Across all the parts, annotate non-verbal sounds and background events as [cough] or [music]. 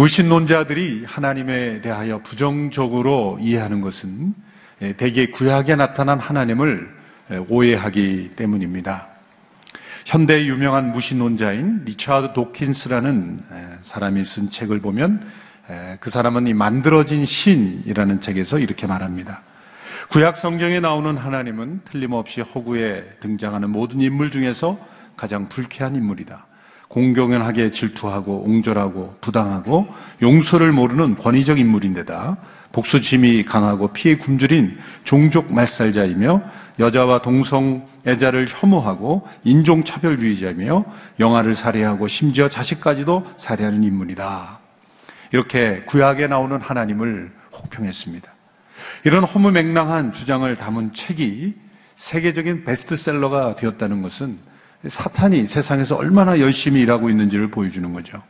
무신론자들이 하나님에 대하여 부정적으로 이해하는 것은 예, 대개 구약에 나타난 하나님을 예, 오해하기 때문입니다. 현대의 유명한 무신론자인 리차드 도킨스라는 예, 사람이 쓴 책을 보면 예, 그 사람은 이 만들어진 신이라는 책에서 이렇게 말합니다. 구약 성경에 나오는 하나님은 틀림없이 허구에 등장하는 모든 인물 중에서 가장 불쾌한 인물이다. 공경연하게 질투하고 옹졸하고 부당하고 용서를 모르는 권위적 인물인데다 복수심이 강하고 피해 굶주린 종족 말살자이며 여자와 동성애자를 혐오하고 인종차별주의자이며 영아를 살해하고 심지어 자식까지도 살해하는 인물이다. 이렇게 구약에 나오는 하나님을 혹평했습니다. 이런 허무맹랑한 주장을 담은 책이 세계적인 베스트셀러가 되었다는 것은 사탄이 세상에서 얼마나 열심히 일하고 있는지를 보여주는 거죠.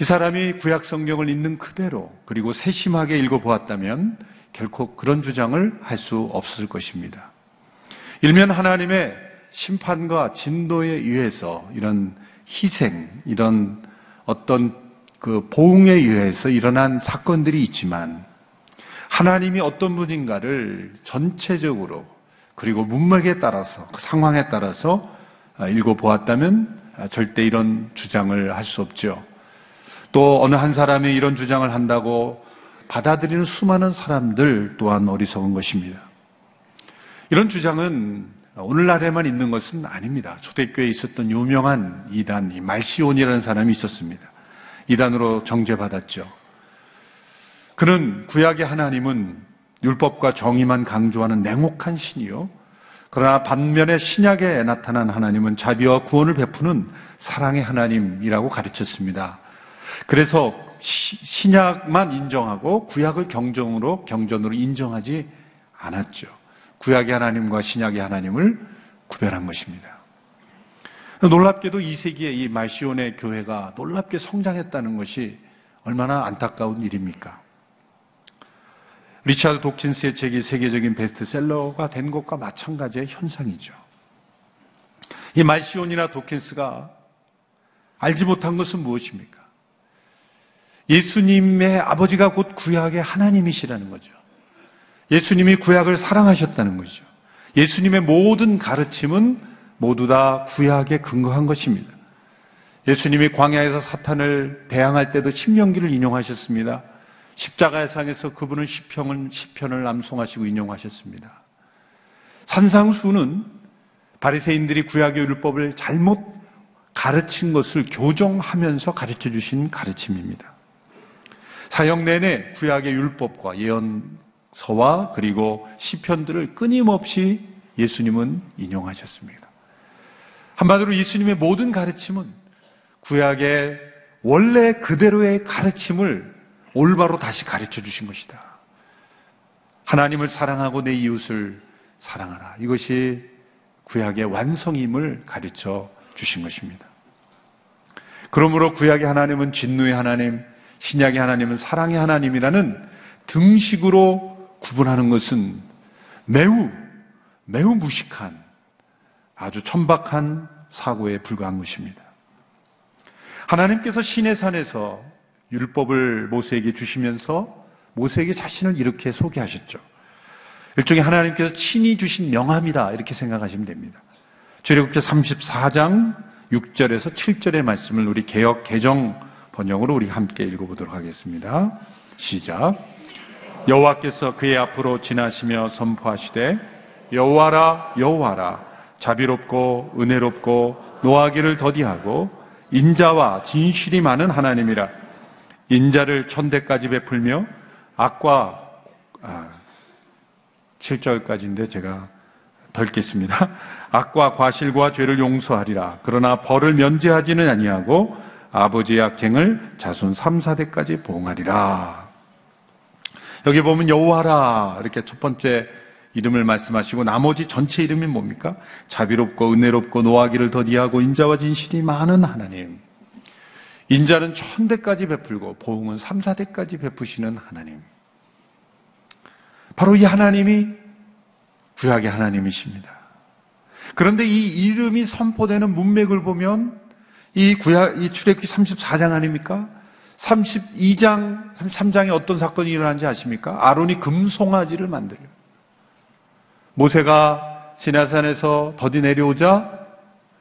이 사람이 구약 성경을 읽는 그대로 그리고 세심하게 읽어보았다면 결코 그런 주장을 할 수 없을 것입니다. 일면 하나님의 심판과 진도에 의해서 이런 희생, 이런 어떤 그 보응에 의해서 일어난 사건들이 있지만 하나님이 어떤 분인가를 전체적으로 그리고 문맥에 따라서 그 상황에 따라서 읽어보았다면 절대 이런 주장을 할 수 없죠. 또 어느 한 사람이 이런 주장을 한다고 받아들이는 수많은 사람들 또한 어리석은 것입니다. 이런 주장은 오늘날에만 있는 것은 아닙니다. 초대교회에 있었던 유명한 이단, 이 말시온이라는 사람이 있었습니다. 이단으로 정죄받았죠. 그는 구약의 하나님은 율법과 정의만 강조하는 냉혹한 신이요. 그러나 반면에 신약에 나타난 하나님은 자비와 구원을 베푸는 사랑의 하나님이라고 가르쳤습니다. 그래서 신약만 인정하고 구약을 경정으로 경전으로 인정하지 않았죠. 구약의 하나님과 신약의 하나님을 구별한 것입니다. 놀랍게도 2세기에 이 말시온의 교회가 놀랍게 성장했다는 것이 얼마나 안타까운 일입니까? 리차드 도킨스의 책이 세계적인 베스트셀러가 된 것과 마찬가지의 현상이죠. 이 말시온이나 도킨스가 알지 못한 것은 무엇입니까? 예수님의 아버지가 곧 구약의 하나님이시라는 거죠. 예수님이 구약을 사랑하셨다는 거죠. 예수님의 모든 가르침은 모두 다 구약에 근거한 것입니다. 예수님이 광야에서 사탄을 대항할 때도 신명기를 인용하셨습니다. 십자가의 상에서 그분은 시편을, 시편을 남송하시고 인용하셨습니다. 산상수는 바리새인들이 구약의 율법을 잘못 가르친 것을 교정하면서 가르쳐 주신 가르침입니다. 사역 내내 구약의 율법과 예언서와 그리고 시편들을 끊임없이 예수님은 인용하셨습니다. 한마디로 예수님의 모든 가르침은 구약의 원래 그대로의 가르침을 올바로 다시 가르쳐 주신 것이다. 하나님을 사랑하고 내 이웃을 사랑하라. 이것이 구약의 완성임을 가르쳐 주신 것입니다. 그러므로 구약의 하나님은 진노의 하나님, 신약의 하나님은 사랑의 하나님이라는 등식으로 구분하는 것은 매우, 매우 무식한 아주 천박한 사고에 불과한 것입니다. 하나님께서 신의 산에서 율법을 모세에게 주시면서 모세에게 자신을 이렇게 소개하셨죠. 일종의 하나님께서 친히 주신 명함이다 이렇게 생각하시면 됩니다. 출애굽기 34장 6절에서 7절의 말씀을 우리 개혁 개정 번역으로 우리 함께 읽어보도록 하겠습니다. 시작. 여호와께서 그의 앞으로 지나시며 선포하시되 여호와라 여호와라 자비롭고 은혜롭고 노하기를 더디하고 인자와 진실이 많은 하나님이라 인자를 천대까지 베풀며 악과 아, 7절까지인데 제가 덜겠습니다. [laughs] 악과 과실과 죄를 용서하리라. 그러나 벌을 면제하지는 아니하고 아버지의 악행을 자손 3, 4대까지 보응하리라. 여기 보면 여호와라 이렇게 첫 번째 이름을 말씀하시고 나머지 전체 이름이 뭡니까? 자비롭고 은혜롭고 노하기를 더디하고 인자와 진실이 많은 하나님. 인자는 천대까지 베풀고 보응은 삼사대까지 베푸시는 하나님. 바로 이 하나님이 구약의 하나님이십니다. 그런데 이 이름이 선포되는 문맥을 보면 이 구약 이 출애굽기 34장 아닙니까? 32장, 33장에 어떤 사건이 일어난지 아십니까? 아론이 금송아지를 만들어요. 모세가 시내산에서 더디 내려오자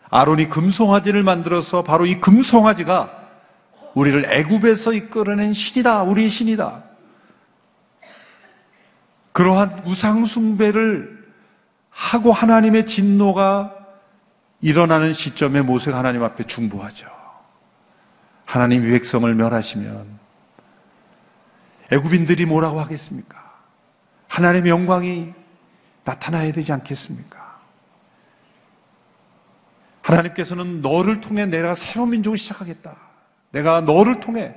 아론이 금송아지를 만들어서 바로 이 금송아지가 우리를 애굽에서 이끌어낸 신이다. 우리의 신이다. 그러한 우상숭배를 하고 하나님의 진노가 일어나는 시점에 모세가 하나님 앞에 중보하죠. 하나님 이 백성을 멸하시면 애굽인들이 뭐라고 하겠습니까? 하나님의 영광이 나타나야 되지 않겠습니까? 하나님께서는 너를 통해 내가 새로운 민족을 시작하겠다. 내가 너를 통해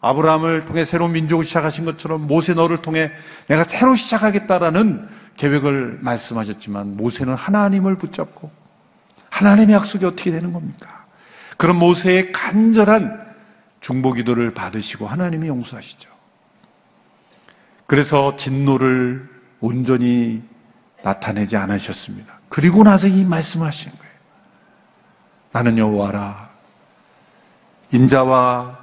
아브라함을 통해 새로운 민족을 시작하신 것처럼 모세 너를 통해 내가 새로 시작하겠다라는 계획을 말씀하셨지만 모세는 하나님을 붙잡고 하나님의 약속이 어떻게 되는 겁니까? 그런 모세의 간절한 중보 기도를 받으시고 하나님이 용서하시죠. 그래서 진노를 온전히 나타내지 않으셨습니다. 그리고 나서 이 말씀을 하시는 거예요. 나는 여호와라 인자와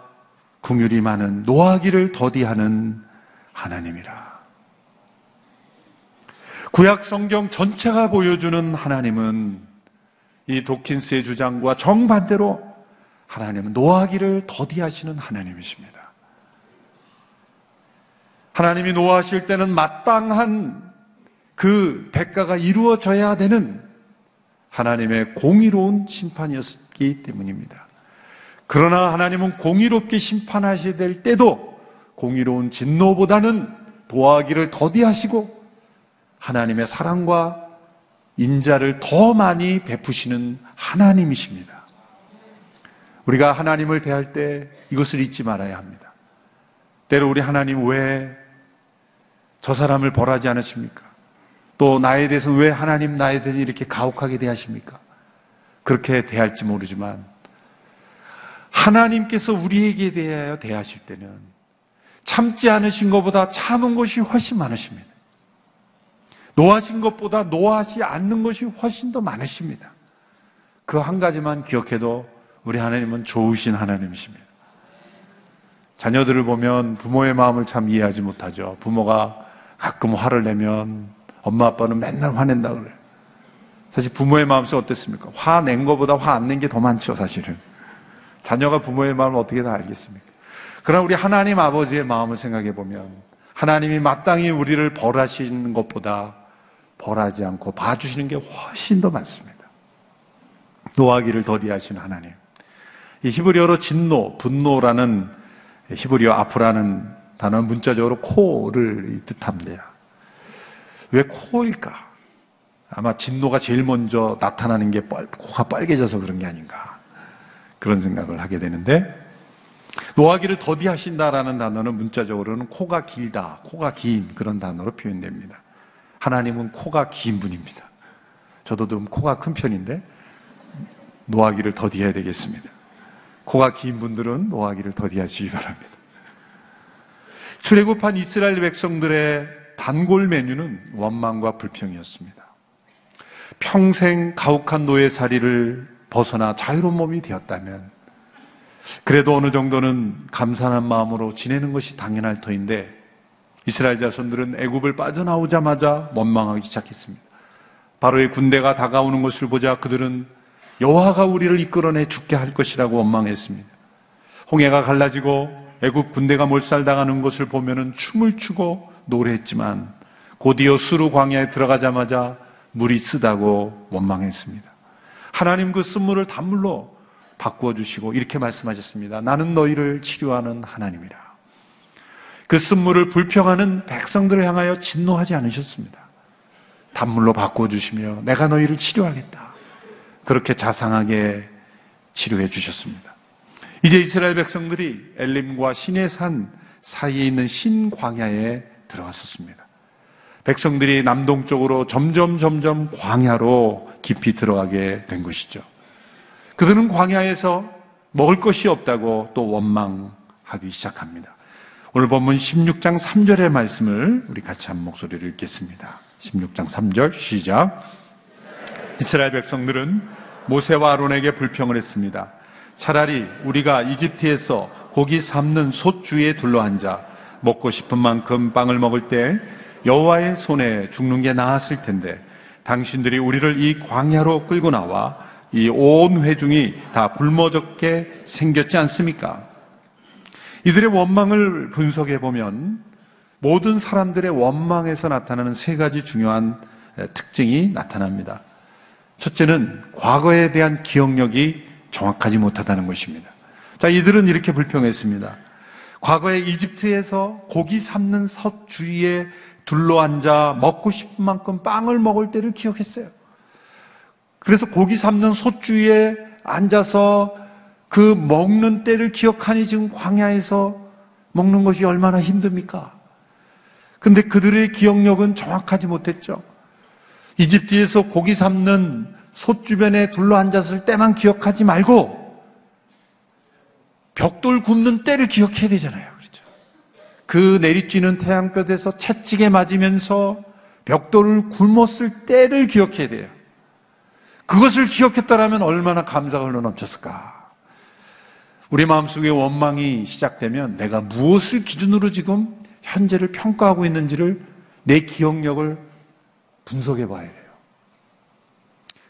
궁율이 많은 노하기를 더디하는 하나님이라. 구약 성경 전체가 보여주는 하나님은 이 도킨스의 주장과 정반대로 하나님은 노하기를 더디하시는 하나님이십니다. 하나님이 노하실 때는 마땅한 그 대가가 이루어져야 되는 하나님의 공의로운 심판이었기 때문입니다. 그러나 하나님은 공의롭게 심판하셔야 될 때도 공의로운 진노보다는 도하기를 더디하시고 하나님의 사랑과 인자를 더 많이 베푸시는 하나님이십니다. 우리가 하나님을 대할 때 이것을 잊지 말아야 합니다. 때로 우리 하나님 왜 저 사람을 벌하지 않으십니까? 또 나에 대해서 왜 하나님 나에 대해서 이렇게 가혹하게 대하십니까? 그렇게 대할지 모르지만 하나님께서 우리에게 대하여 대하실 때는 참지 않으신 것보다 참은 것이 훨씬 많으십니다. 노하신 것보다 노하지 않는 것이 훨씬 더 많으십니다. 그 한 가지만 기억해도 우리 하나님은 좋으신 하나님이십니다. 자녀들을 보면 부모의 마음을 참 이해하지 못하죠. 부모가 가끔 화를 내면 엄마 아빠는 맨날 화낸다 그래요. 사실 부모의 마음이 어땠습니까? 화낸 것보다 화 안 낸 게 더 많죠, 사실은. 자녀가 부모의 마음을 어떻게 다 알겠습니까? 그러나 우리 하나님 아버지의 마음을 생각해 보면 하나님이 마땅히 우리를 벌하시는 것보다 벌하지 않고 봐주시는 게 훨씬 더 많습니다. 노하기를 더디하신 하나님. 이 히브리어로 진노, 분노라는 히브리어 아프라는 단어는 문자적으로 코를 뜻합니다. 왜 코일까? 아마 진노가 제일 먼저 나타나는 게 빨, 코가 빨개져서 그런 게 아닌가. 그런 생각을 하게 되는데, 노하기를 더디하신다라는 단어는 문자적으로는 코가 길다, 코가 긴 그런 단어로 표현됩니다. 하나님은 코가 긴 분입니다. 저도 좀 코가 큰 편인데, 노하기를 더디해야 되겠습니다. 코가 긴 분들은 노하기를 더디하시기 바랍니다. 출애굽한 이스라엘 백성들의 단골 메뉴는 원망과 불평이었습니다. 평생 가혹한 노예살이를 벗어나 자유로운 몸이 되었다면 그래도 어느 정도는 감사한 마음으로 지내는 것이 당연할 터인데 이스라엘 자손들은 애굽을 빠져나오자마자 원망하기 시작했습니다. 바로의 군대가 다가오는 것을 보자 그들은 여호와가 우리를 이끌어내 죽게 할 것이라고 원망했습니다. 홍해가 갈라지고 애굽 군대가 몰살당하는 것을 보면은 춤을 추고 노래했지만 곧이어 수루 광야에 들어가자마자 물이 쓰다고 원망했습니다. 하나님 그 쓴물을 단물로 바꾸어 주시고 이렇게 말씀하셨습니다. 나는 너희를 치료하는 하나님이라. 그 쓴물을 불평하는 백성들을 향하여 진노하지 않으셨습니다. 단물로 바꾸어 주시며 내가 너희를 치료하겠다. 그렇게 자상하게 치료해 주셨습니다. 이제 이스라엘 백성들이 엘림과 신의 산 사이에 있는 신광야에 들어갔었습니다. 백성들이 남동쪽으로 점점 점점 광야로 깊이 들어가게 된 것이죠. 그들은 광야에서 먹을 것이 없다고 또 원망하기 시작합니다. 오늘 본문 16장 3절의 말씀을 우리 같이 한 목소리를 읽겠습니다. 16장 3절 시작. 이스라엘 백성들은 모세와 아론에게 불평을 했습니다. 차라리 우리가 이집트에서 고기 삶는 솥 주위에 둘러앉아 먹고 싶은 만큼 빵을 먹을 때 여호와의 손에 죽는 게 나았을 텐데 당신들이 우리를 이 광야로 끌고 나와 이 온 회중이 다 굶어 죽게 생겼지 않습니까? 이들의 원망을 분석해 보면 모든 사람들의 원망에서 나타나는 세 가지 중요한 특징이 나타납니다. 첫째는 과거에 대한 기억력이 정확하지 못하다는 것입니다. 자, 이들은 이렇게 불평했습니다. 과거에 이집트에서 고기 삶는 솥 주위에 둘러앉아 먹고 싶은 만큼 빵을 먹을 때를 기억했어요. 그래서 고기 삶는 솥 주위에 앉아서 그 먹는 때를 기억하니 지금 광야에서 먹는 것이 얼마나 힘듭니까? 근데 그들의 기억력은 정확하지 못했죠. 이집트에서 고기 삶는 솥 주변에 둘러앉았을 때만 기억하지 말고 벽돌 굽는 때를 기억해야 되잖아요. 그 내리쬐는 태양볕에서 채찍에 맞으면서 벽돌을 굶었을 때를 기억해야 돼요. 그것을 기억했다라면 얼마나 감사가 흘러넘쳤을까. 우리 마음속에 원망이 시작되면 내가 무엇을 기준으로 지금 현재를 평가하고 있는지를 내 기억력을 분석해 봐야 돼요.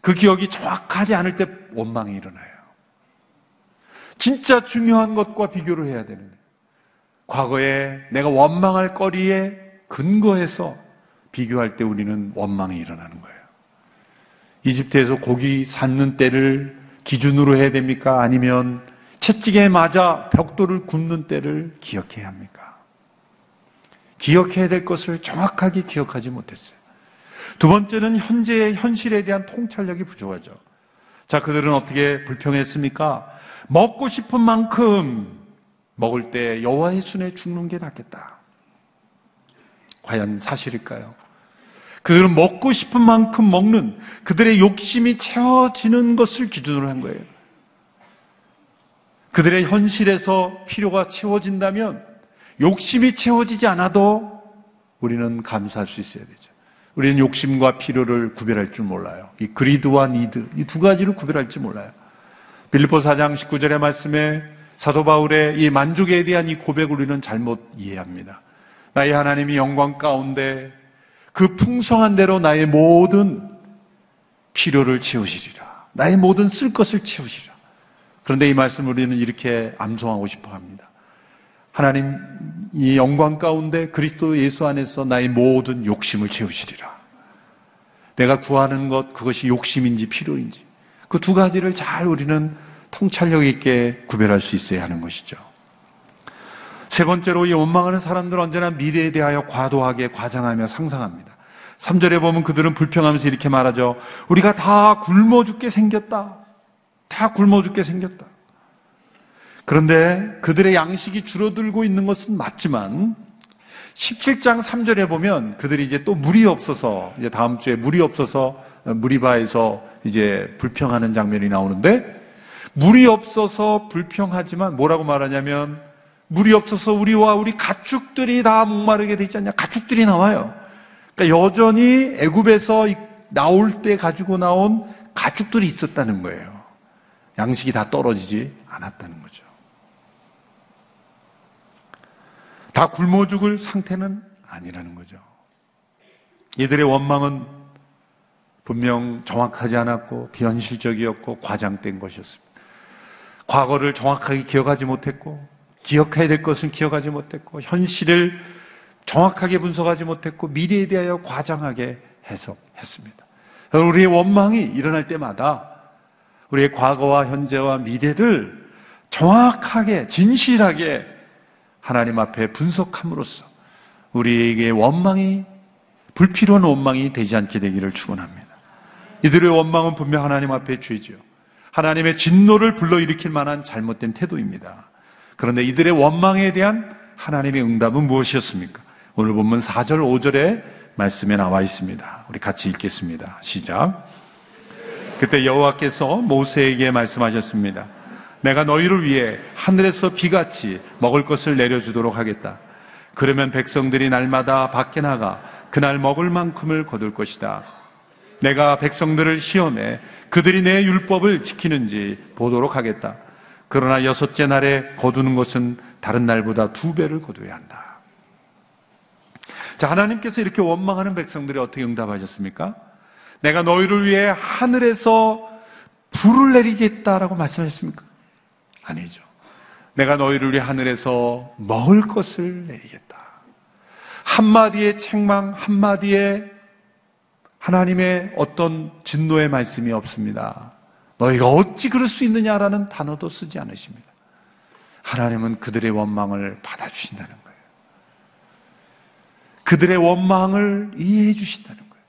그 기억이 정확하지 않을 때 원망이 일어나요. 진짜 중요한 것과 비교를 해야 되는데 과거에 내가 원망할 거리에 근거해서 비교할 때 우리는 원망이 일어나는 거예요. 이집트에서 고기 삶는 때를 기준으로 해야 됩니까? 아니면 채찍에 맞아 벽돌을 굽는 때를 기억해야 합니까? 기억해야 될 것을 정확하게 기억하지 못했어요. 두 번째는 현재의 현실에 대한 통찰력이 부족하죠. 자, 그들은 어떻게 불평했습니까? 먹고 싶은 만큼 먹을 때 여호와의 손에 죽는 게 낫겠다. 과연 사실일까요? 그들은 먹고 싶은 만큼 먹는 그들의 욕심이 채워지는 것을 기준으로 한 거예요. 그들의 현실에서 필요가 채워진다면 욕심이 채워지지 않아도 우리는 감사할 수 있어야 되죠. 우리는 욕심과 필요를 구별할 줄 몰라요. 이 그리드와 니드, 이 두 가지를 구별할 줄 몰라요. 빌리포 4장 19절의 말씀에 사도 바울의 이 만족에 대한 이 고백을 우리는 잘못 이해합니다. 나의 하나님이 영광 가운데 그 풍성한 대로 나의 모든 필요를 채우시리라. 나의 모든 쓸 것을 채우시리라. 그런데 이 말씀을 우리는 이렇게 암송하고 싶어 합니다. 하나님 이 영광 가운데 그리스도 예수 안에서 나의 모든 욕심을 채우시리라. 내가 구하는 것 그것이 욕심인지 필요인지 그 두 가지를 잘 우리는 통찰력 있게 구별할 수 있어야 하는 것이죠. 세 번째로 이 원망하는 사람들은 언제나 미래에 대하여 과도하게 과장하며 상상합니다. 3절에 보면 그들은 불평하면서 이렇게 말하죠. 우리가 다 굶어 죽게 생겼다. 다 굶어 죽게 생겼다. 그런데 그들의 양식이 줄어들고 있는 것은 맞지만 17장 3절에 보면 그들이 이제 또 물이 없어서 이제 다음 주에 물이 없어서 무리바에서 이제 불평하는 장면이 나오는데 물이 없어서 불평하지만 뭐라고 말하냐면 물이 없어서 우리와 우리 가축들이 다 목마르게 되지 않냐 가축들이 나와요. 그러니까 여전히 애굽에서 나올 때 가지고 나온 가축들이 있었다는 거예요. 양식이 다 떨어지지 않았다는 거죠. 다 굶어 죽을 상태는 아니라는 거죠. 이들의 원망은 분명 정확하지 않았고 비현실적이었고 과장된 것이었습니다. 과거를 정확하게 기억하지 못했고 기억해야 될 것은 기억하지 못했고 현실을 정확하게 분석하지 못했고 미래에 대하여 과장하게 해석했습니다. 우리의 원망이 일어날 때마다 우리의 과거와 현재와 미래를 정확하게 진실하게 하나님 앞에 분석함으로써 우리에게 원망이 불필요한 원망이 되지 않게 되기를 축원합니다. 이들의 원망은 분명 하나님 앞에 죄지요. 하나님의 진노를 불러일으킬 만한 잘못된 태도입니다. 그런데 이들의 원망에 대한 하나님의 응답은 무엇이었습니까? 오늘 본문 4절, 5절에 말씀에 나와 있습니다. 우리 같이 읽겠습니다. 시작. 그때 여호와께서 모세에게 말씀하셨습니다. 내가 너희를 위해 하늘에서 비같이 먹을 것을 내려주도록 하겠다. 그러면 백성들이 날마다 밖에 나가 그날 먹을 만큼을 거둘 것이다. 내가 백성들을 시험해 그들이 내 율법을 지키는지 보도록 하겠다. 그러나 여섯째 날에 거두는 것은 다른 날보다 두 배를 거두어야 한다. 자, 하나님께서 이렇게 원망하는 백성들이 어떻게 응답하셨습니까? 내가 너희를 위해 하늘에서 불을 내리겠다라고 말씀하셨습니까? 아니죠. 내가 너희를 위해 하늘에서 먹을 것을 내리겠다. 한마디의 책망, 한마디의 하나님의 어떤 진노의 말씀이 없습니다. 너희가 어찌 그럴 수 있느냐라는 단어도 쓰지 않으십니다. 하나님은 그들의 원망을 받아주신다는 거예요. 그들의 원망을 이해해 주신다는 거예요.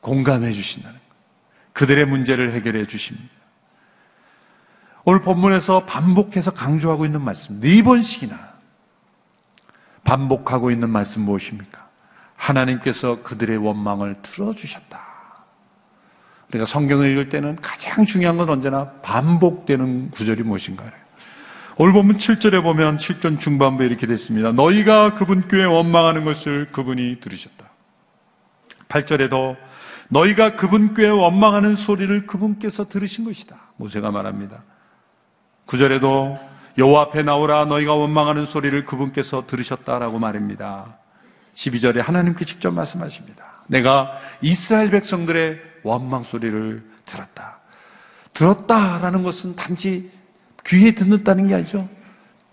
공감해 주신다는 거예요. 그들의 문제를 해결해 주십니다. 오늘 본문에서 반복해서 강조하고 있는 말씀, 네 번씩이나 반복하고 있는 말씀 무엇입니까? 하나님께서 그들의 원망을 들어주셨다. 우리가 성경을 읽을 때는 가장 중요한 건 언제나 반복되는 구절이 무엇인가요? 오늘 보면 7절에 보면 7절 중반부에 이렇게 됐습니다. 너희가 그분께 원망하는 것을 그분이 들으셨다. 8절에도 너희가 그분께 원망하는 소리를 그분께서 들으신 것이다. 모세가 말합니다. 9절에도 여호와 앞에 나오라 너희가 원망하는 소리를 그분께서 들으셨다라고 말입니다. 12절에 하나님께 직접 말씀하십니다. 내가 이스라엘 백성들의 원망 소리를 들었다. 들었다라는 것은 단지 귀에 듣는다는 게 아니죠.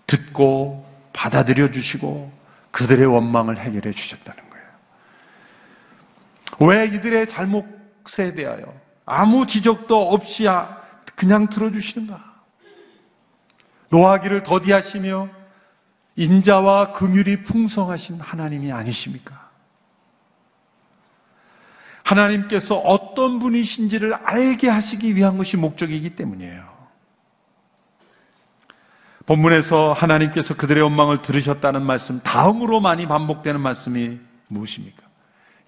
듣고 받아들여 주시고 그들의 원망을 해결해 주셨다는 거예요. 왜 이들의 잘못에 대하여 아무 지적도 없이 그냥 들어주시는가? 노하기를 더디하시며 인자와 긍휼이 풍성하신 하나님이 아니십니까? 하나님께서 어떤 분이신지를 알게 하시기 위한 것이 목적이기 때문이에요. 본문에서 하나님께서 그들의 원망을 들으셨다는 말씀, 다음으로 많이 반복되는 말씀이 무엇입니까?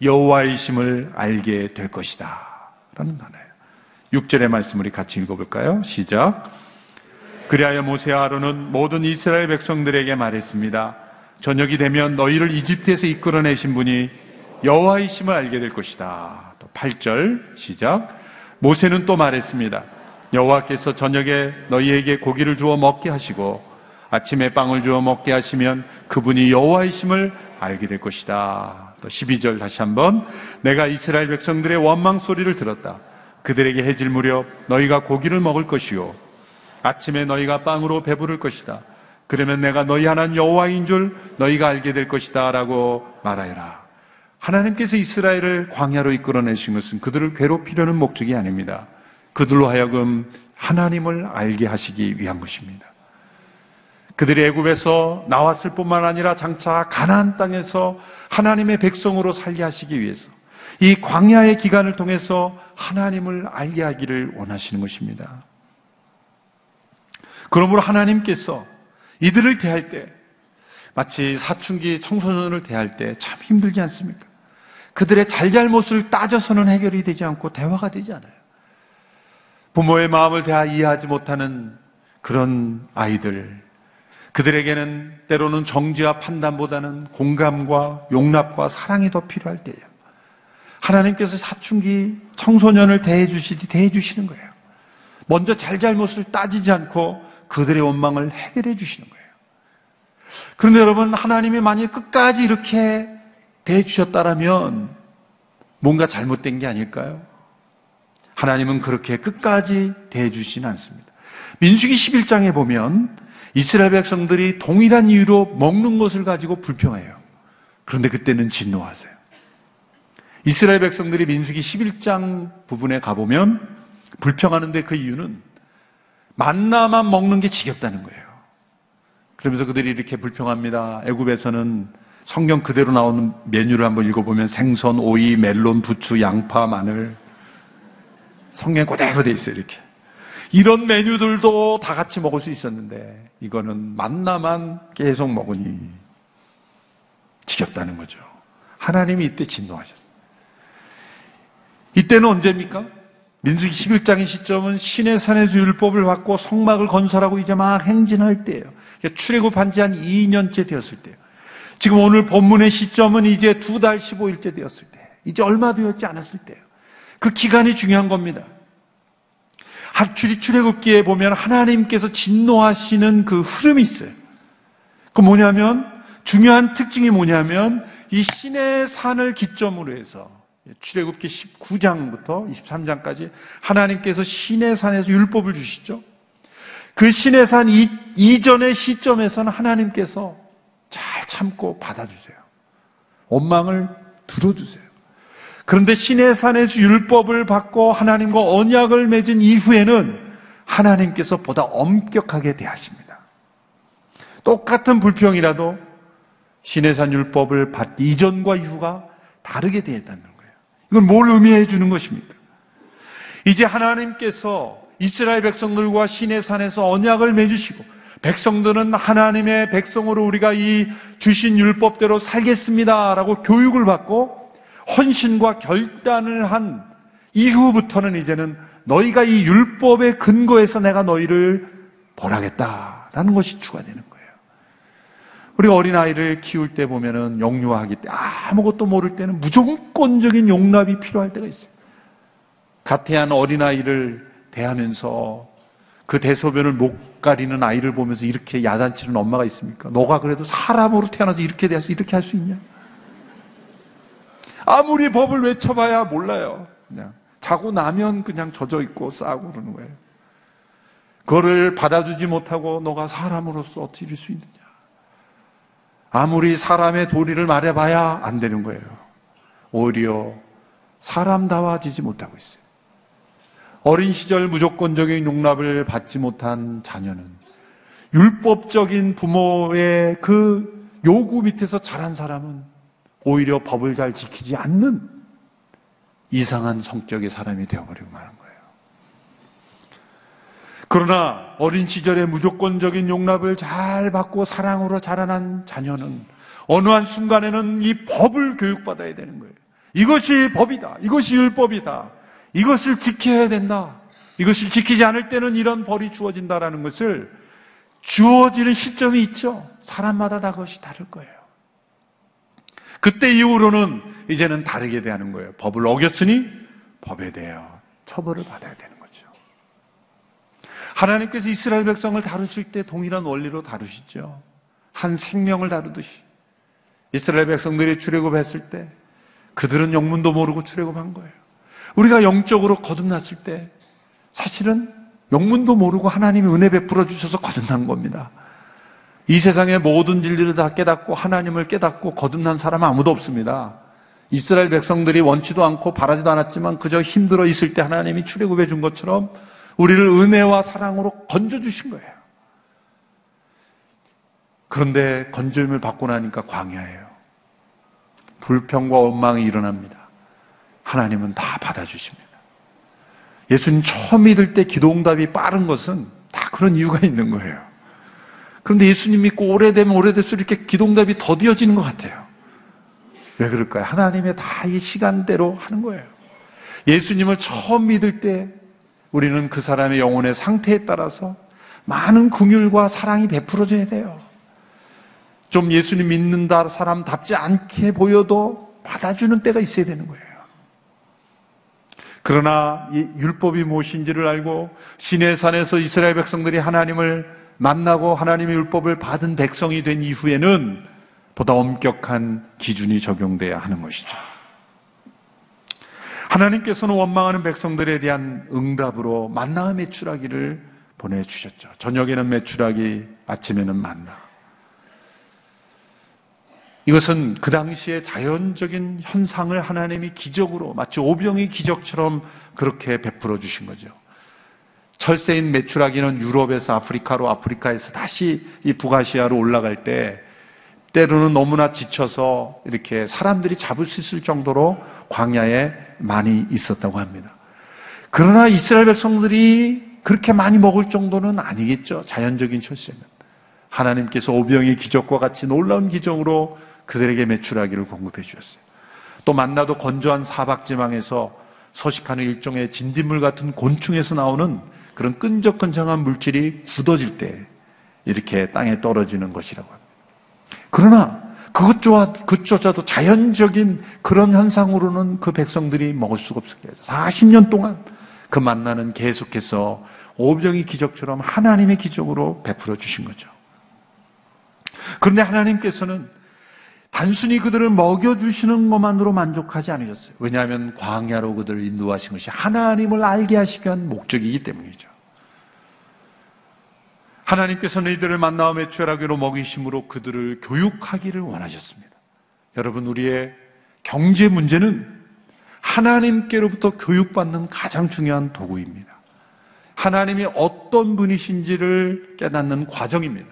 여호와이심을 알게 될 것이다. 라는 단어예요. 6절의 말씀 우리 같이 읽어볼까요? 시작. 그리하여 모세와 아론은 모든 이스라엘 백성들에게 말했습니다. 저녁이 되면 너희를 이집트에서 이끌어내신 분이 여호와이심을 알게 될 것이다. 또 8절 시작. 모세는 또 말했습니다. 여호와께서 저녁에 너희에게 고기를 주어 먹게 하시고 아침에 빵을 주어 먹게 하시면 그분이 여호와이심을 알게 될 것이다. 또 12절 다시 한번 내가 이스라엘 백성들의 원망 소리를 들었다. 그들에게 해질 무렵 너희가 고기를 먹을 것이요 아침에 너희가 빵으로 배부를 것이다. 그러면 내가 너희 하나님 여호와인 줄 너희가 알게 될 것이다라고 말하여라. 하나님께서 이스라엘을 광야로 이끌어내신 것은 그들을 괴롭히려는 목적이 아닙니다. 그들로 하여금 하나님을 알게 하시기 위한 것입니다. 그들이 애굽에서 나왔을 뿐만 아니라 장차 가나안 땅에서 하나님의 백성으로 살게 하시기 위해서 이 광야의 기간을 통해서 하나님을 알게 하기를 원하시는 것입니다. 그러므로 하나님께서 이들을 대할 때 마치 사춘기 청소년을 대할 때 참 힘들지 않습니까? 그들의 잘잘못을 따져서는 해결이 되지 않고 대화가 되지 않아요. 부모의 마음을 대하 이해하지 못하는 그런 아이들, 그들에게는 때로는 정지와 판단보다는 공감과 용납과 사랑이 더 필요할 때예요. 하나님께서 사춘기 청소년을 대해 주시지 대해 주시는 거예요. 먼저 잘잘못을 따지지 않고 그들의 원망을 해결해 주시는 거예요. 그런데 여러분, 하나님이 만일 끝까지 이렇게 대해주셨다라면 뭔가 잘못된 게 아닐까요? 하나님은 그렇게 끝까지 대해주시진 않습니다. 민수기 11장에 보면 이스라엘 백성들이 동일한 이유로 먹는 것을 가지고 불평해요. 그런데 그때는 진노하세요. 이스라엘 백성들이 민수기 11장 부분에 가보면 불평하는데 그 이유는 만나만 먹는 게 지겹다는 거예요. 그러면서 그들이 이렇게 불평합니다. 애굽에서는 성경 그대로 나오는 메뉴를 한번 읽어보면 생선, 오이, 멜론, 부추, 양파, 마늘 성경 그대로 돼 있어요. 이렇게 이런 메뉴들도 다 같이 먹을 수 있었는데 이거는 만나만 계속 먹으니 지겹다는 거죠. 하나님이 이때 진노하셨어요. 이때는 언제입니까? 민수기 11장의 시점은 신의 산에서 율법을 받고 성막을 건설하고 이제 막 행진할 때예요. 그러니까 출애굽한 지 한 2년째 되었을 때예요. 지금 오늘 본문의 시점은 이제 두 달 15일째 되었을 때, 이제 얼마 되었지 않았을 때예요. 그 기간이 중요한 겁니다. 한 출- 출애굽기에 보면 하나님께서 진노하시는 그 흐름이 있어요. 그 뭐냐면 중요한 특징이 뭐냐면 이 신의 산을 기점으로 해서 출애굽기 19장부터 23장까지 하나님께서 신의 산에서 율법을 주시죠. 그 신의 산 이, 이전의 시점에서는 하나님께서 잘 참고 받아주세요. 원망을 들어주세요. 그런데 신의 산에서 율법을 받고 하나님과 언약을 맺은 이후에는 하나님께서 보다 엄격하게 대하십니다. 똑같은 불평이라도 신의 산 율법을 받 이전과 이후가 다르게 대했다는. 이건 뭘 의미해 주는 것입니까? 이제 하나님께서 이스라엘 백성들과 신의 산에서 언약을 맺으시고 백성들은 하나님의 백성으로 우리가 이 주신 율법대로 살겠습니다라고 교육을 받고 헌신과 결단을 한 이후부터는 이제는 너희가 이 율법의 근거에서 내가 너희를 벌하겠다라는 것이 추가되는 거예요. 우리가 어린아이를 키울 때 보면은 영유아하기 때 아무것도 모를 때는 무조건적인 용납이 필요할 때가 있어요. 가태한 어린아이를 대하면서 그 대소변을 못 가리는 아이를 보면서 이렇게 야단치는 엄마가 있습니까? 너가 그래도 사람으로 태어나서 이렇게 대해서 이렇게 할 수 있냐? 아무리 법을 외쳐봐야 몰라요. 그냥 자고 나면 그냥 젖어 있고 싸고 그러는 거예요. 그거를 받아주지 못하고 너가 사람으로서 어떻게 이럴 수 있느냐? 아무리 사람의 도리를 말해봐야 안 되는 거예요. 오히려 사람다워지지 못하고 있어요. 어린 시절 무조건적인 용납을 받지 못한 자녀는 율법적인 부모의 그 요구 밑에서 자란 사람은 오히려 법을 잘 지키지 않는 이상한 성격의 사람이 되어버리고 마는 거예요. 그러나 어린 시절에 무조건적인 용납을 잘 받고 사랑으로 자라난 자녀는 어느 한 순간에는 이 법을 교육받아야 되는 거예요. 이것이 법이다. 이것이 율법이다. 이것을 지켜야 된다. 이것을 지키지 않을 때는 이런 벌이 주어진다라는 것을 주어지는 시점이 있죠. 사람마다 다 그것이 다를 거예요. 그때 이후로는 이제는 다르게 대하는 거예요. 법을 어겼으니 법에 대하여 처벌을 받아야 되는 거죠. 하나님께서 이스라엘 백성을 다루실 때 동일한 원리로 다루시죠. 한 생명을 다루듯이. 이스라엘 백성들이 출애굽했을 때 그들은 영문도 모르고 출애굽한 거예요. 우리가 영적으로 거듭났을 때 사실은 영문도 모르고 하나님이 은혜 베풀어 주셔서 거듭난 겁니다. 이 세상의 모든 진리를 다 깨닫고 하나님을 깨닫고 거듭난 사람은 아무도 없습니다. 이스라엘 백성들이 원치도 않고 바라지도 않았지만 그저 힘들어 있을 때 하나님이 출애굽해 준 것처럼 우리를 은혜와 사랑으로 건져 주신 거예요. 그런데 건져임을 받고 나니까 광야예요. 불평과 원망이 일어납니다. 하나님은 다 받아주십니다. 예수님 처음 믿을 때 기도 응답이 빠른 것은 다 그런 이유가 있는 거예요. 그런데 예수님 믿고 오래되면 오래될수록 이렇게 기도 응답이 더디어지는 것 같아요. 왜 그럴까요? 하나님의 다 이 시간대로 하는 거예요. 예수님을 처음 믿을 때 우리는 그 사람의 영혼의 상태에 따라서 많은 긍휼과 사랑이 베풀어져야 돼요. 좀 예수님 믿는다 사람답지 않게 보여도 받아주는 때가 있어야 되는 거예요. 그러나 이 율법이 무엇인지를 알고 시내 산에서 이스라엘 백성들이 하나님을 만나고 하나님의 율법을 받은 백성이 된 이후에는 보다 엄격한 기준이 적용돼야 하는 것이죠. 하나님께서는 원망하는 백성들에 대한 응답으로 만나의 메추라기를 보내주셨죠. 저녁에는 메추라기, 아침에는 만나. 이것은 그 당시에 자연적인 현상을 하나님이 기적으로 마치 오병의 기적처럼 그렇게 베풀어 주신 거죠. 철새인 메추라기는 유럽에서 아프리카로 아프리카에서 다시 이 북아시아로 올라갈 때 때로는 너무나 지쳐서 이렇게 사람들이 잡을 수 있을 정도로 광야에 많이 있었다고 합니다. 그러나 이스라엘 백성들이 그렇게 많이 먹을 정도는 아니겠죠. 자연적인 철새는. 하나님께서 오병의 기적과 같이 놀라운 기적으로 그들에게 메추라기를 공급해 주셨어요. 또 만나도 건조한 사박지망에서 서식하는 일종의 진딧물 같은 곤충에서 나오는 그런 끈적끈적한 물질이 굳어질 때 이렇게 땅에 떨어지는 것이라고 합니다. 그러나 그것조차, 그조차도 자연적인 그런 현상으로는 그 백성들이 먹을 수가 없었게 해서 40년 동안 그 만나는 계속해서 오병의 기적처럼 하나님의 기적으로 베풀어 주신 거죠. 그런데 하나님께서는 단순히 그들을 먹여주시는 것만으로 만족하지 않으셨어요. 왜냐하면 광야로 그들을 인도하신 것이 하나님을 알게 하시기 위한 목적이기 때문이죠. 하나님께서는 이들을 만나움의 죄라기로 먹이심으로 그들을 교육하기를 원하셨습니다. 여러분, 우리의 경제 문제는 하나님께로부터 교육받는 가장 중요한 도구입니다. 하나님이 어떤 분이신지를 깨닫는 과정입니다.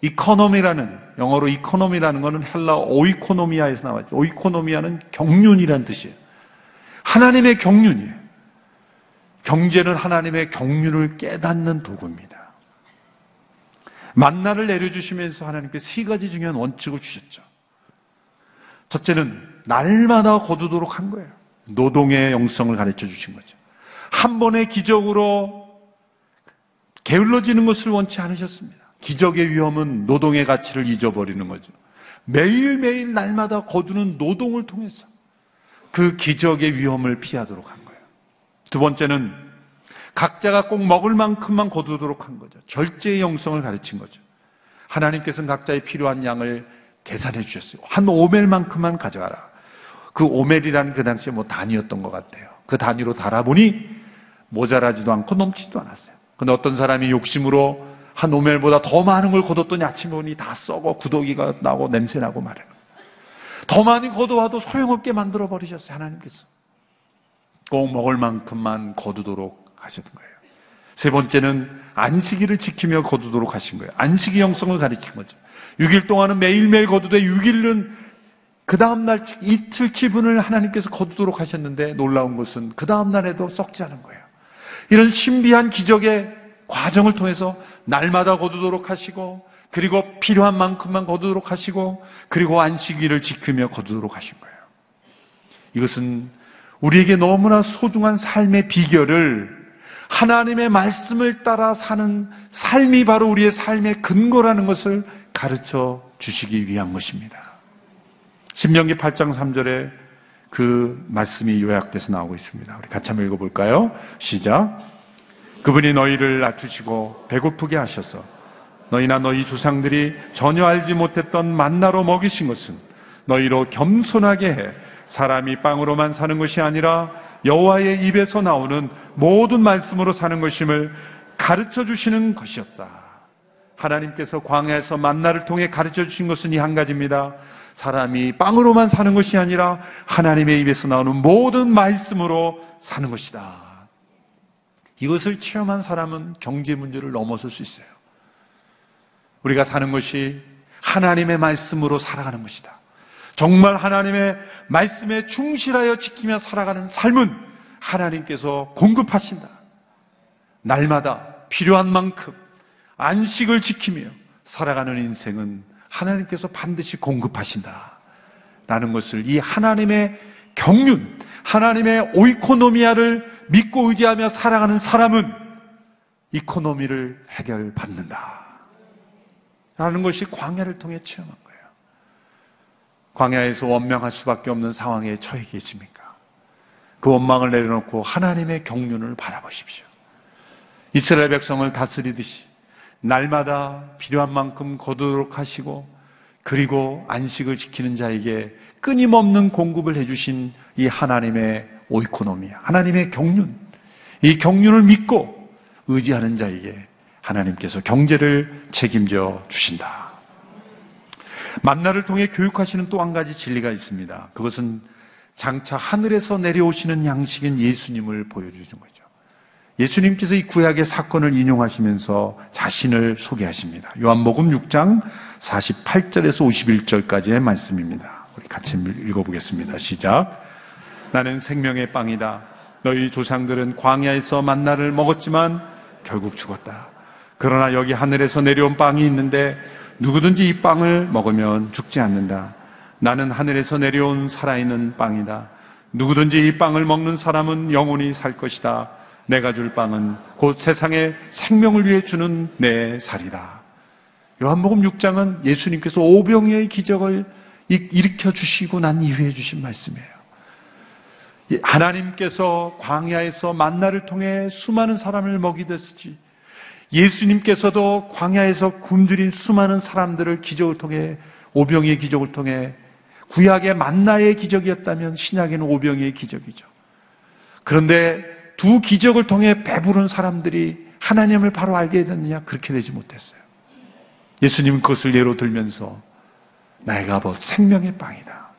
economy라는 영어로 economy라는 것은 헬라 οἰκονομία에서 나왔죠. οἰκονομία는 경륜이란 뜻이에요. 하나님의 경륜이에요. 경제는 하나님의 경륜을 깨닫는 도구입니다. 만나를 내려주시면서 하나님께 세 가지 중요한 원칙을 주셨죠. 첫째는 날마다 거두도록 한 거예요. 노동의 영성을 가르쳐 주신 거죠. 한 번의 기적으로 게을러지는 것을 원치 않으셨습니다. 기적의 위험은 노동의 가치를 잊어버리는 거죠. 매일매일 날마다 거두는 노동을 통해서 그 기적의 위험을 피하도록 한 거예요. 두 번째는 각자가 꼭 먹을 만큼만 거두도록 한 거죠. 절제의 영성을 가르친 거죠. 하나님께서는 각자의 필요한 양을 계산해 주셨어요. 한 오멜만큼만 가져가라. 그 오멜이라는 그 당시에 뭐 단위였던 것 같아요. 그 단위로 달아보니 모자라지도 않고 넘치지도 않았어요. 근데 어떤 사람이 욕심으로 한 오멜보다 더 많은 걸 거뒀더니 아침에 오니 다 썩어 구더기가 나고 냄새 나고 말이에요. 더 많이 거둬와도 소용없게 만들어 버리셨어요. 하나님께서. 꼭 먹을 만큼만 거두도록 하셨던 거예요. 세 번째는 안식일을 지키며 거두도록 하신 거예요. 안식의 영성을 가리킨 거죠. 6일 동안은 매일매일 거두되 6일은 그 다음날 이틀 치분을 하나님께서 거두도록 하셨는데 놀라운 것은 그 다음날에도 썩지 않은 거예요. 이런 신비한 기적의 과정을 통해서 날마다 거두도록 하시고 그리고 필요한 만큼만 거두도록 하시고 그리고 안식일을 지키며 거두도록 하신 거예요. 이것은 우리에게 너무나 소중한 삶의 비결을 하나님의 말씀을 따라 사는 삶이 바로 우리의 삶의 근거라는 것을 가르쳐 주시기 위한 것입니다. 신명기 8장 3절에 그 말씀이 요약돼서 나오고 있습니다. 우리 같이 한번 읽어볼까요? 시작. 그분이 너희를 낮추시고 배고프게 하셔서 너희나 너희 조상들이 전혀 알지 못했던 만나로 먹이신 것은 너희로 겸손하게 해 사람이 빵으로만 사는 것이 아니라 여호와의 입에서 나오는 모든 말씀으로 사는 것임을 가르쳐 주시는 것이었다. 하나님께서 광야에서 만나를 통해 가르쳐 주신 것은 이 한 가지입니다. 사람이 빵으로만 사는 것이 아니라 하나님의 입에서 나오는 모든 말씀으로 사는 것이다. 이것을 체험한 사람은 경제 문제를 넘어설 수 있어요. 우리가 사는 것이 하나님의 말씀으로 살아가는 것이다. 정말 하나님의 말씀에 충실하여 지키며 살아가는 삶은 하나님께서 공급하신다. 날마다 필요한 만큼 안식을 지키며 살아가는 인생은 하나님께서 반드시 공급하신다. 라는 것을 이 하나님의 경륜, 하나님의 오이코노미아를 믿고 의지하며 살아가는 사람은 이코노미를 해결받는다. 라는 것이 광야를 통해 체험한 거예요. 광야에서 원망할 수밖에 없는 상황에 처해 계십니까? 그 원망을 내려놓고 하나님의 경륜을 바라보십시오. 이스라엘 백성을 다스리듯이 날마다 필요한 만큼 거두도록 하시고 그리고 안식을 지키는 자에게 끊임없는 공급을 해주신 이 하나님의 오이코노미아, 하나님의 경륜, 이 경륜을 믿고 의지하는 자에게 하나님께서 경제를 책임져 주신다. 만나를 통해 교육하시는 또 한 가지 진리가 있습니다. 그것은 장차 하늘에서 내려오시는 양식인 예수님을 보여주는 거죠. 예수님께서 이 구약의 사건을 인용하시면서 자신을 소개하십니다. 요한복음 6장 48절에서 51절까지의 말씀입니다. 우리 같이 읽어보겠습니다. 시작. 나는 생명의 빵이다. 너희 조상들은 광야에서 만나를 먹었지만 결국 죽었다. 그러나 여기 하늘에서 내려온 빵이 있는데 누구든지 이 빵을 먹으면 죽지 않는다. 나는 하늘에서 내려온 살아있는 빵이다. 누구든지 이 빵을 먹는 사람은 영원히 살 것이다. 내가 줄 빵은 곧 세상의 생명을 위해 주는 내 살이다. 요한복음 6장은 예수님께서 오병이의 기적을 일으켜 주시고 난 이후에 주신 말씀이에요. 하나님께서 광야에서 만나를 통해 수많은 사람을 먹이듯이 예수님께서도 광야에서 굶주린 수많은 사람들을 기적을 통해 오병이의 기적을 통해 구약의 만나의 기적이었다면 신약에는 오병이의 기적이죠. 그런데 두 기적을 통해 배부른 사람들이 하나님을 바로 알게 됐느냐? 그렇게 되지 못했어요. 예수님은 그것을 예로 들면서 내가 곧 생명의 빵이다.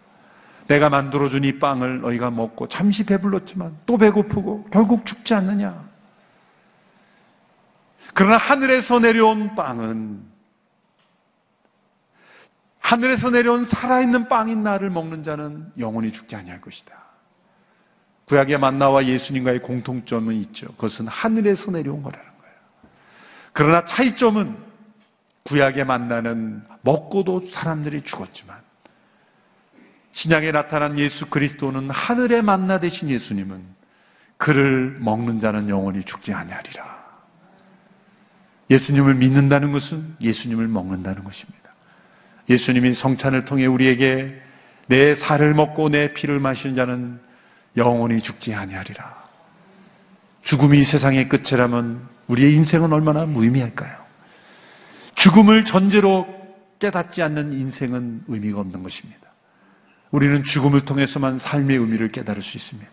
내가 만들어준 이 빵을 너희가 먹고 잠시 배불렀지만 또 배고프고 결국 죽지 않느냐? 그러나 하늘에서 내려온 빵은 하늘에서 내려온 살아있는 빵인 나를 먹는 자는 영원히 죽지 아니할 것이다. 구약의 만나와 예수님과의 공통점은 있죠. 그것은 하늘에서 내려온 거라는 거예요. 그러나 차이점은 구약의 만나는 먹고도 사람들이 죽었지만 신약에 나타난 예수 그리스도는 하늘의 만나 되신 예수님은 그를 먹는 자는 영원히 죽지 아니하리라. 예수님을 믿는다는 것은 예수님을 먹는다는 것입니다. 예수님이 성찬을 통해 우리에게 내 살을 먹고 내 피를 마시는 자는 영원히 죽지 아니하리라. 죽음이 세상의 끝이라면 우리의 인생은 얼마나 무의미할까요? 죽음을 전제로 깨닫지 않는 인생은 의미가 없는 것입니다. 우리는 죽음을 통해서만 삶의 의미를 깨달을 수 있습니다.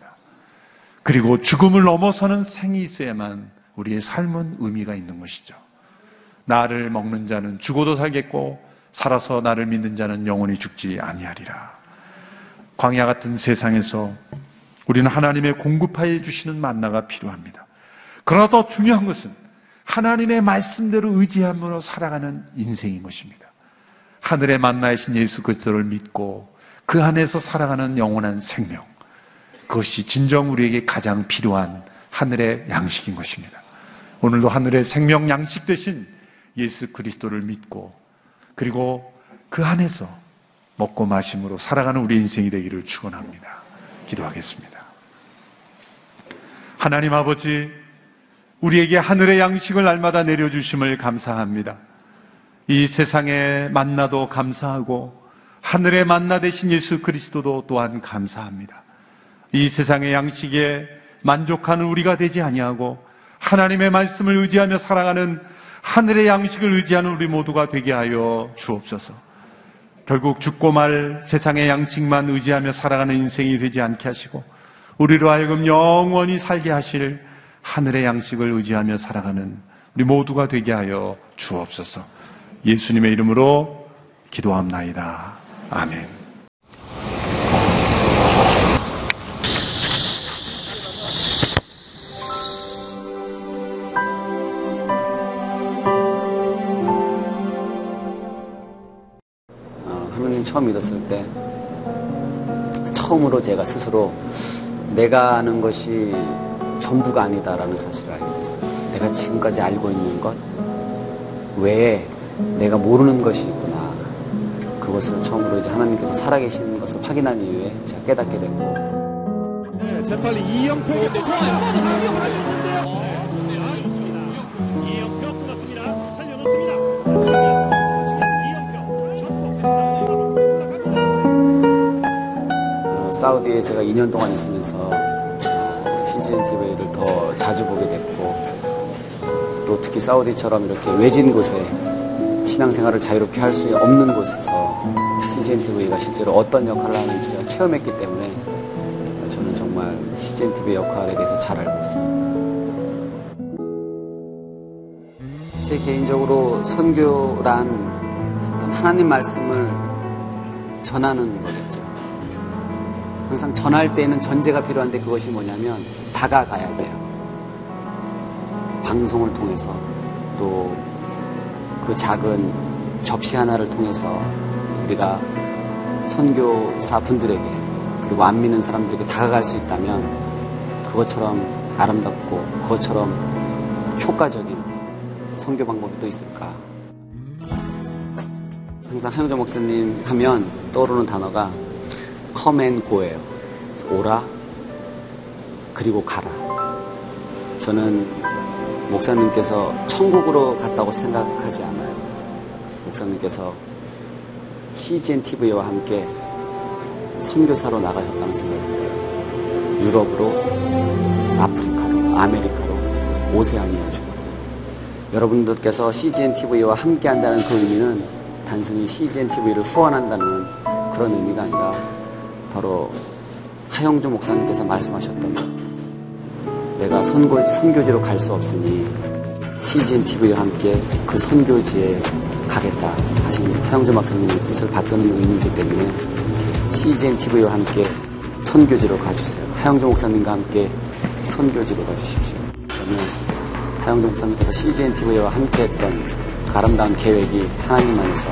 그리고 죽음을 넘어서는 생이 있어야만 우리의 삶은 의미가 있는 것이죠. 나를 먹는 자는 죽어도 살겠고 살아서 나를 믿는 자는 영원히 죽지 아니하리라. 광야 같은 세상에서 우리는 하나님의 공급하여 주시는 만나가 필요합니다. 그러나 더 중요한 것은 하나님의 말씀대로 의지함으로 살아가는 인생인 것입니다. 하늘의 만나이신 예수 그리스도를 믿고 그 안에서 살아가는 영원한 생명. 그것이 진정 우리에게 가장 필요한 하늘의 양식인 것입니다. 오늘도 하늘의 생명 양식 대신 예수 그리스도를 믿고 그리고 그 안에서 먹고 마심으로 살아가는 우리 인생이 되기를 축원합니다. 기도하겠습니다. 하나님 아버지, 우리에게 하늘의 양식을 날마다 내려주심을 감사합니다. 이 세상에 만나도 감사하고 하늘의 만나 되신 예수 그리스도도 또한 감사합니다. 이 세상의 양식에 만족하는 우리가 되지 아니하고 하나님의 말씀을 의지하며 살아가는 하늘의 양식을 의지하는 우리 모두가 되게 하여 주옵소서. 결국 죽고 말 세상의 양식만 의지하며 살아가는 인생이 되지 않게 하시고 우리로 하여금 영원히 살게 하실 하늘의 양식을 의지하며 살아가는 우리 모두가 되게 하여 주옵소서. 예수님의 이름으로 기도합나이다. 아멘. 처음 믿었을 때 처음으로 제가 스스로 내가 아는 것이 전부가 아니다라는 사실을 알게 됐어요. 내가 지금까지 알고 있는 것 외에 내가 모르는 것이 있구나. 그것을 처음으로 이제 하나님께서 살아계시는 것을 확인한 이후에 제가 깨닫게 됐고 네, 재빨리 이영표에게 또 좋아요. 아, 좋습니다. 이영표 끊었습니다. 살려놓습니다. 이영표 사우디에 제가 2년 동안 있으면서 어, CGN TV를 더 자주 보게 됐고 또 특히 사우디처럼 이렇게 외진 곳에 신앙생활을 자유롭게 할 수 없는 곳에서 CGN TV가 실제로 어떤 역할을 하는지 제가 체험했기 때문에 저는 정말 CGN TV 역할에 대해서 잘 알고 있습니다. 제 개인적으로 선교란 하나님 말씀을 전하는 거겠죠. 항상 전할 때는 전제가 필요한데 그것이 뭐냐면 다가가야 돼요. 방송을 통해서 또 그 작은 접시 하나를 통해서 우리가 선교사 분들에게 그리고 안 믿는 사람들에게 다가갈 수 있다면 그것처럼 아름답고 그것처럼 효과적인 선교 방법이 또 있을까? 항상 한영조 목사님 하면 떠오르는 단어가 go예요. 오라 그리고 가라. 저는 목사님께서 천국으로 갔다고 생각하지 않아요. 목사님께서 CGN TV와 함께 선교사로 나가셨다는 생각이 들어요. 유럽으로, 아프리카로, 아메리카로, 오세아니아 주로. 여러분들께서 CGN TV와 함께 한다는 그 의미는 단순히 CGN TV를 후원한다는 그런 의미가 아니라 바로 하영주 목사님께서 말씀하셨던 내가 선고, 선교지로 갈 수 없으니 CGN TV와 함께 그 선교지에 가겠다 하신 하영주 목사님의 뜻을 받드는 의미이기 때문에 CGN TV와 함께 선교지로 가주세요. 하영주 목사님과 함께 선교지로 가주십시오. 그러면 하영주 목사님께서 CGN TV와 함께 했던 그 아름다운 계획이 하나님 안에서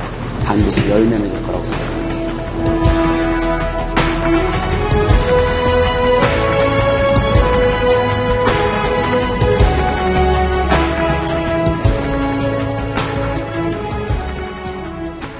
반드시 열매 맺을 거라고 생각합니다.